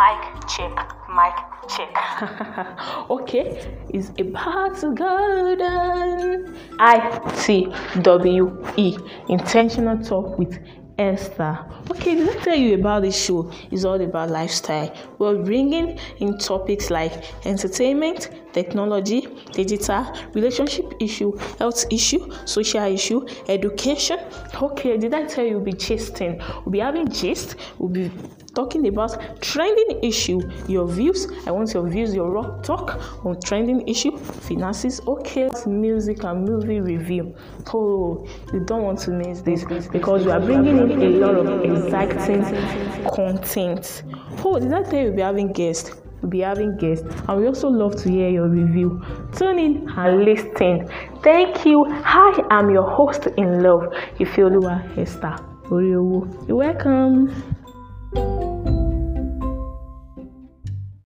Mic check, mic check. okay, it's about to go down. I T W E Intentional Talk with Esther. Okay, let me tell you about this show. It's all about lifestyle. We're bringing in topics like entertainment, technology, digital, relationship issue, health issue, social issue, education. Okay, did I tell you we'll be gisting? We'll be having gist. We'll be talking about trending issue. Your views. I want your views, your rock talk on trending issue, finances. Okay, music and movie review. Oh, you don't want to miss this because we are bringing in a lot of exciting content. Oh, did I tell you we'll be having guests? We'll be having guests, and we also love to hear your review. Tune in and listen. Thank you. Hi, I'm your host in love, Ifeoluwa Esther Oriowo. You're welcome.